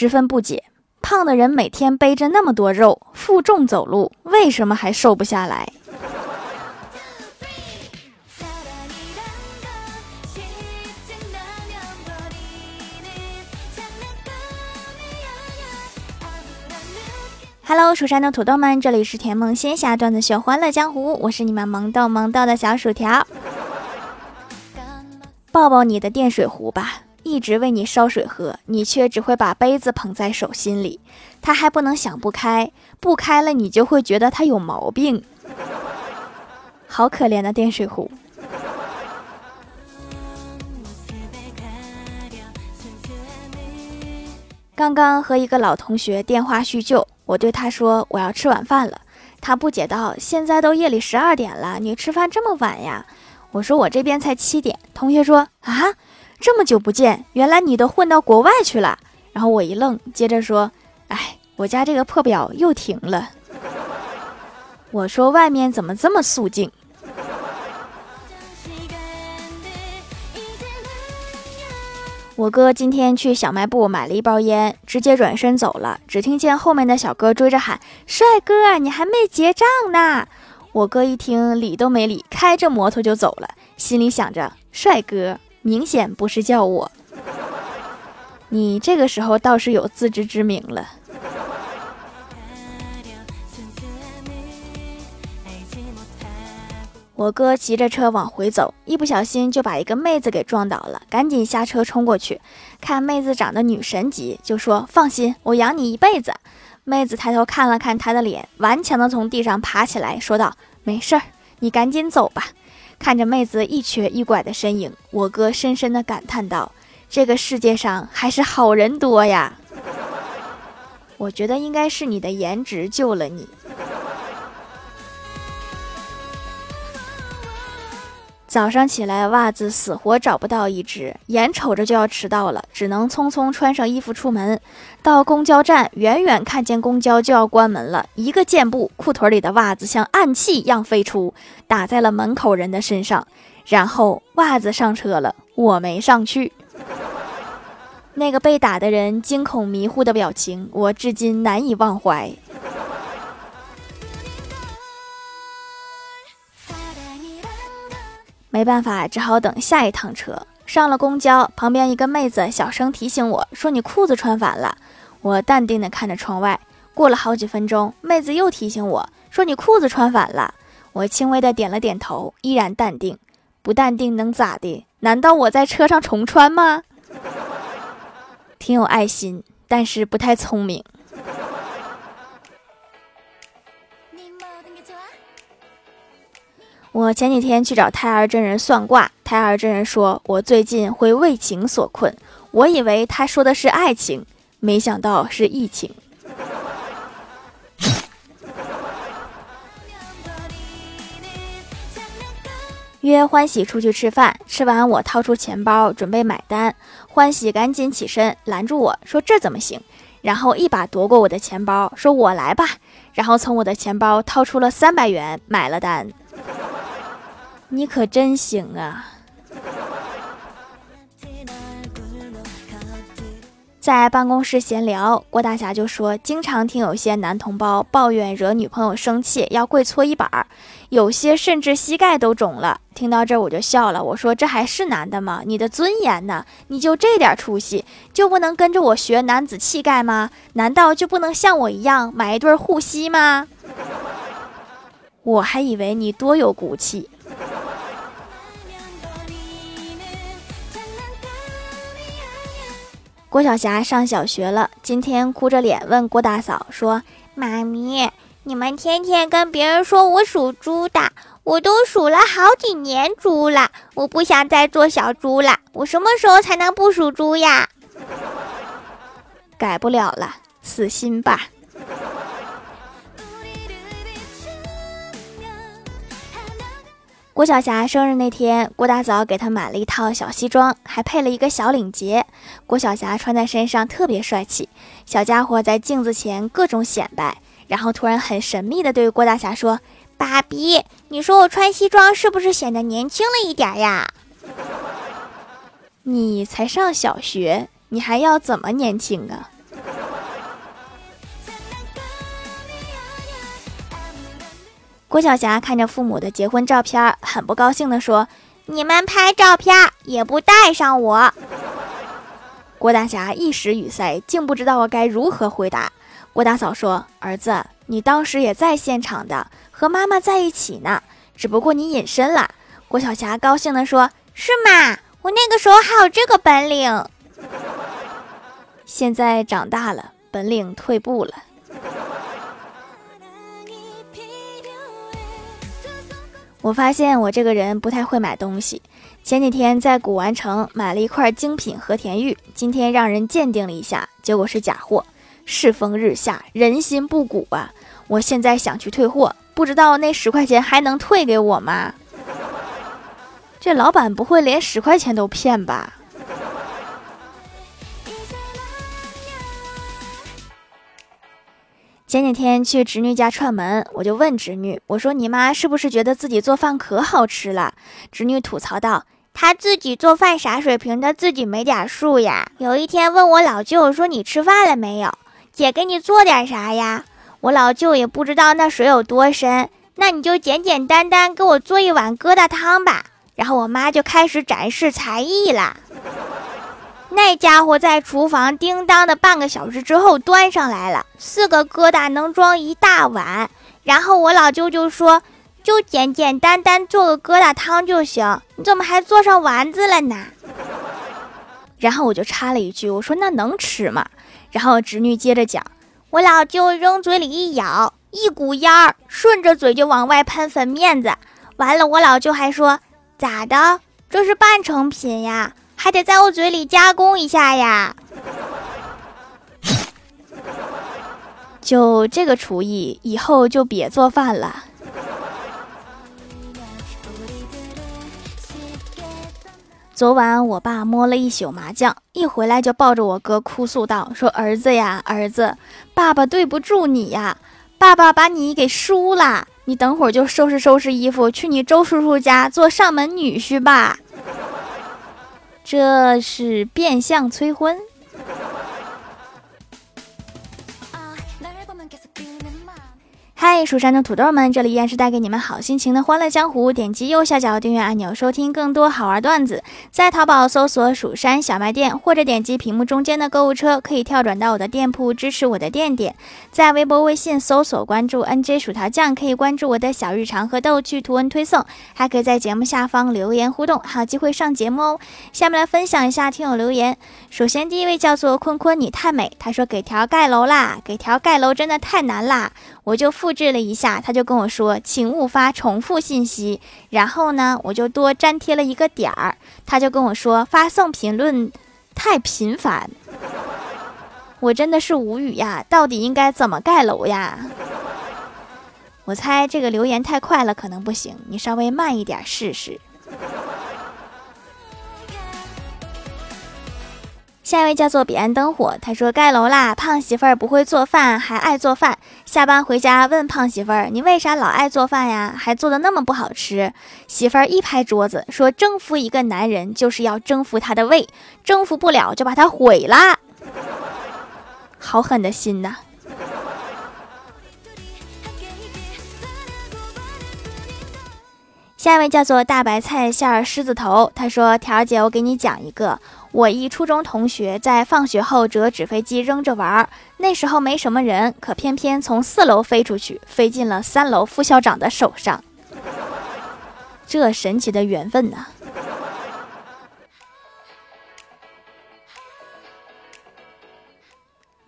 十分不解。胖的人每天背着那么多肉，负重走路，为什么还瘦不下来？Hello，蜀山的土豆们，这里是甜梦仙侠段子秀欢乐江湖，我是你们萌豆萌豆的小薯条。抱抱你的电水壶吧，一直为你烧水喝，你却只会把杯子捧在手心里。他还不能想不开，不开了你就会觉得他有毛病。好可怜的电水壶。刚刚和一个老同学电话叙旧。我对他说：“我要吃晚饭了。”他不解道：“现在都夜里十二点了，你吃饭这么晚呀？”我说：“我这边才七点。”同学说：“啊，这么久不见，原来你都混到国外去了。”然后我一愣，接着说：“哎，我家这个破表又停了。”我说：“外面怎么这么肃静？”我哥今天去小卖部买了一包烟，直接转身走了。只听见后面的小哥追着喊：“帅哥，你还没结账呢！”我哥一听，理都没理，开着摩托就走了，心里想着：“帅哥，明显不是叫我。”你这个时候倒是有自知之明了。我哥骑着车往回走，一不小心就把一个妹子给撞倒了，赶紧下车冲过去，看妹子长得女神级，就说：“放心，我养你一辈子。”妹子抬头看了看他的脸，顽强的从地上爬起来，说道：“没事儿，你赶紧走吧。”看着妹子一瘸一拐的身影，我哥深深的感叹道：“这个世界上还是好人多呀。”我觉得应该是你的颜值救了你。早上起来，袜子死活找不到一只，眼瞅着就要迟到了，只能匆匆穿上衣服出门。到公交站，远远看见公交就要关门了，一个箭步，裤腿里的袜子像暗器一样飞出，打在了门口人的身上。然后袜子上车了，我没上去。那个被打的人惊恐迷糊的表情，我至今难以忘怀。没办法，只好等下一趟车。上了公交，旁边一个妹子小声提醒我说：“你裤子穿反了。”我淡定地看着窗外。过了好几分钟，妹子又提醒我说：“你裤子穿反了。”我轻微的点了点头，依然淡定。不淡定能咋的？难道我在车上重穿吗？挺有爱心，但是不太聪明。我前几天去找胎儿真人算卦，胎儿真人说我最近会为情所困，我以为他说的是爱情，没想到是疫情。约欢喜出去吃饭，吃完我掏出钱包准备买单，欢喜赶紧起身拦住我说这怎么行？然后一把夺过我的钱包，说我来吧，然后从我的钱包掏出了三百元买了单。你可真行啊！在办公室闲聊，郭大侠就说，经常听有些男同胞抱怨惹女朋友生气要跪搓衣板儿，有些甚至膝盖都肿了。听到这儿我就笑了，我说这还是男的吗？你的尊严呢？你就这点出息，就不能跟着我学男子气概吗？难道就不能像我一样买一对护膝吗？我还以为你多有骨气。郭晓霞上小学了，今天哭着脸问郭大嫂说：“妈咪，你们天天跟别人说我属猪的，我都数了好几年猪了，我不想再做小猪了，我什么时候才能不属猪呀？”改不了了，死心吧。郭晓霞生日那天，郭大嫂给她买了一套小西装，还配了一个小领结。郭晓霞穿在身上特别帅气。小家伙在镜子前各种显摆，然后突然很神秘地对郭大侠说：“爸比，你说我穿西装是不是显得年轻了一点呀？” 你才上小学，你还要怎么年轻啊？郭晓霞看着父母的结婚照片，很不高兴地说：“你们拍照片也不带上我。”郭大侠一时语塞，竟不知道该如何回答。郭大嫂说：“儿子，你当时也在现场的，和妈妈在一起呢，只不过你隐身了。”郭晓霞高兴地说：“是吗？我那个时候还有这个本领。现在长大了，本领退步了。”我发现我这个人不太会买东西。前几天在古玩城买了一块精品和田玉，今天让人鉴定了一下，结果是假货。世风日下，人心不古啊！我现在想去退货，不知道那十块钱还能退给我吗？这老板不会连十块钱都骗吧？前几天去侄女家串门，我就问侄女：“我说你妈是不是觉得自己做饭可好吃了？”侄女吐槽道：“她自己做饭啥水平，她自己没点数呀。”有一天问我老舅说：“你吃饭了没有？姐给你做点啥呀？”我老舅也不知道那水有多深，那你就简简单单给我做一碗疙瘩汤吧。然后我妈就开始展示才艺了。那家伙在厨房叮当的半个小时之后端上来了，四个疙瘩能装一大碗。然后我老舅就说：“就简简单单做个疙瘩汤就行，你怎么还做上丸子了呢？” 然后我就插了一句：“我说那能吃吗？”然后侄女接着讲：“我老舅扔嘴里一咬，一股烟儿顺着嘴就往外喷粉面子。完了，我老舅还说：咋的？这是半成品呀。”还得在我嘴里加工一下呀！就这个厨艺，以后就别做饭了。昨晚我爸摸了一宿麻将，一回来就抱着我哥哭诉道：“说儿子呀，儿子，爸爸对不住你呀，爸爸把你给输了。你等会儿就收拾收拾衣服，去你周叔叔家做上门女婿吧。”这是变相催婚。蜀山的土豆们，这里依然是带给你们好心情的欢乐江湖。点击右下角订阅按钮，收听更多好玩段子。在淘宝搜索“蜀山小卖店”，或者点击屏幕中间的购物车，可以跳转到我的店铺，支持我的店点。在微博、微信搜索关注 “nj 薯条酱”，可以关注我的小日常和逗趣图文推送，还可以在节目下方留言互动，还有机会上节目哦。下面来分享一下听友留言。首先，第一位叫做坤坤，你太美。他说：“给条盖楼啦，给条盖楼真的太难啦。”我就复制了一下，他就跟我说：“请勿发重复信息。”然后呢，我就多粘贴了一个点儿，他就跟我说：“发送评论太频繁。”我真的是无语呀，到底应该怎么盖楼呀？我猜这个留言太快了，可能不行，你稍微慢一点试试。下一位叫做彼岸灯火，他说盖楼啦，胖媳妇儿不会做饭，还爱做饭。下班回家问胖媳妇儿，你为啥老爱做饭呀？还做的那么不好吃？媳妇儿一拍桌子说，征服一个男人就是要征服他的胃，征服不了就把他毁了。好狠的心呐！下一位叫做大白菜馅狮子头，他说条姐，我给你讲一个。我一初中同学在放学后折纸飞机扔着玩儿，那时候没什么人，可偏偏从四楼飞出去，飞进了三楼副校长的手上。这神奇的缘分呐！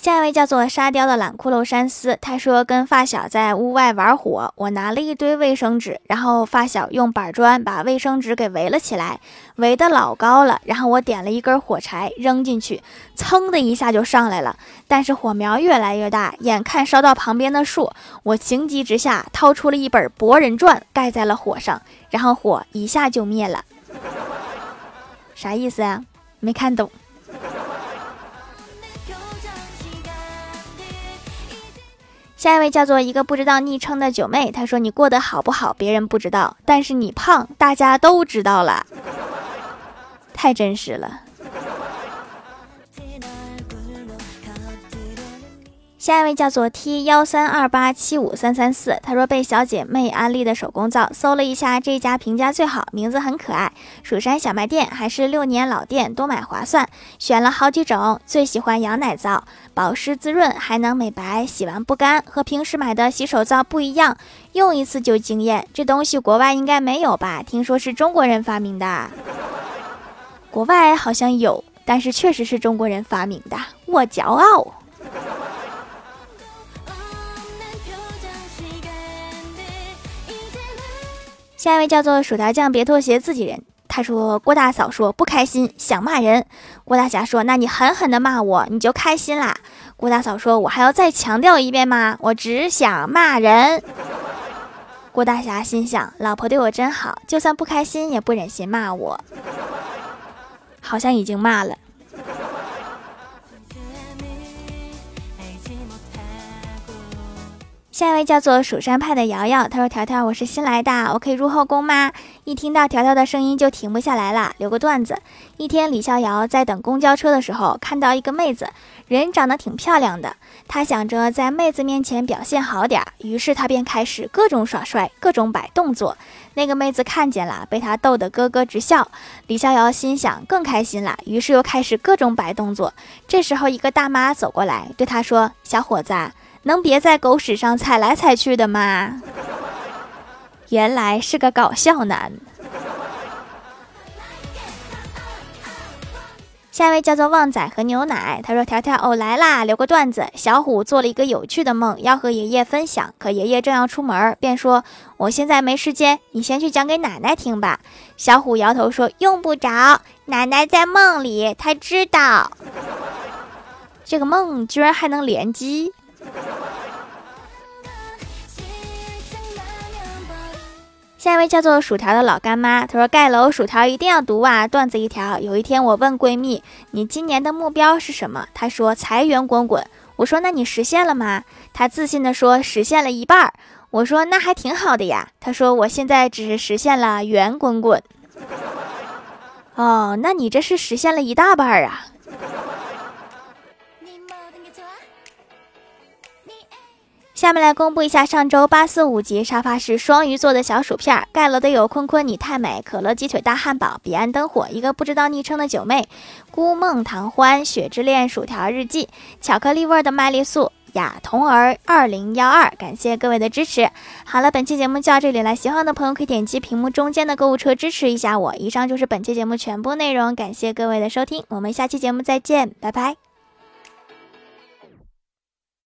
下一位叫做沙雕的懒骷髅山斯，他说跟发小在屋外玩火，我拿了一堆卫生纸，然后发小用板砖把卫生纸给围了起来，围的老高了，然后我点了一根火柴扔进去，噌的一下就上来了，但是火苗越来越大，眼看烧到旁边的树，我情急之下掏出了一本《博人传》盖在了火上，然后火一下就灭了。啥意思呀？没看懂。下一位叫做一个不知道昵称的九妹，她说：“你过得好不好？别人不知道，但是你胖，大家都知道了，太真实了。”下一位叫做 T 幺三二八七五三三四，他说被小姐妹安利的手工皂，搜了一下这家评价最好，名字很可爱，蜀山小卖店，还是六年老店，多买划算。选了好几种，最喜欢羊奶皂，保湿滋润，还能美白，洗完不干，和平时买的洗手皂不一样，用一次就惊艳。这东西国外应该没有吧？听说是中国人发明的，国外好像有，但是确实是中国人发明的，我骄傲。下一位叫做薯条酱，别拖鞋，自己人。他说：“郭大嫂说不开心，想骂人。”郭大侠说：“那你狠狠的骂我，你就开心啦。”郭大嫂说：“我还要再强调一遍吗？我只想骂人。”郭大侠心想：“老婆对我真好，就算不开心也不忍心骂我。”好像已经骂了。下一位叫做蜀山派的瑶瑶，她说：“条条，我是新来的，我可以入后宫吗？”一听到条条的声音就停不下来了。留个段子：一天，李逍遥在等公交车的时候，看到一个妹子，人长得挺漂亮的。他想着在妹子面前表现好点儿，于是他便开始各种耍帅，各种摆动作。那个妹子看见了，被他逗得咯咯直笑。李逍遥心想更开心了，于是又开始各种摆动作。这时候，一个大妈走过来，对他说：“小伙子。”能别在狗屎上踩来踩去的吗？原来是个搞笑男。下一位叫做旺仔和牛奶，他说：“条条哦来啦，留个段子。小虎做了一个有趣的梦，要和爷爷分享，可爷爷正要出门，便说：我现在没时间，你先去讲给奶奶听吧。小虎摇头说：用不着，奶奶在梦里，她知道。这个梦居然还能联机。”下一位叫做薯条的老干妈，她说盖楼薯条一定要读啊！段子一条，有一天我问闺蜜，你今年的目标是什么？她说财源滚滚。我说那你实现了吗？她自信的说实现了一半。我说那还挺好的呀。她说我现在只是实现了圆滚滚。哦，那你这是实现了一大半啊。下面来公布一下上周八四五级沙发是双鱼座的小薯片，盖楼的有坤坤你太美，可乐鸡腿大汉堡，彼岸灯火，一个不知道昵称的九妹，孤梦唐欢，雪之恋，薯条日记，巧克力味的麦丽素，雅童儿二零幺二，感谢各位的支持。好了，本期节目就到这里了，喜欢的朋友可以点击屏幕中间的购物车支持一下我。以上就是本期节目全部内容，感谢各位的收听，我们下期节目再见，拜拜。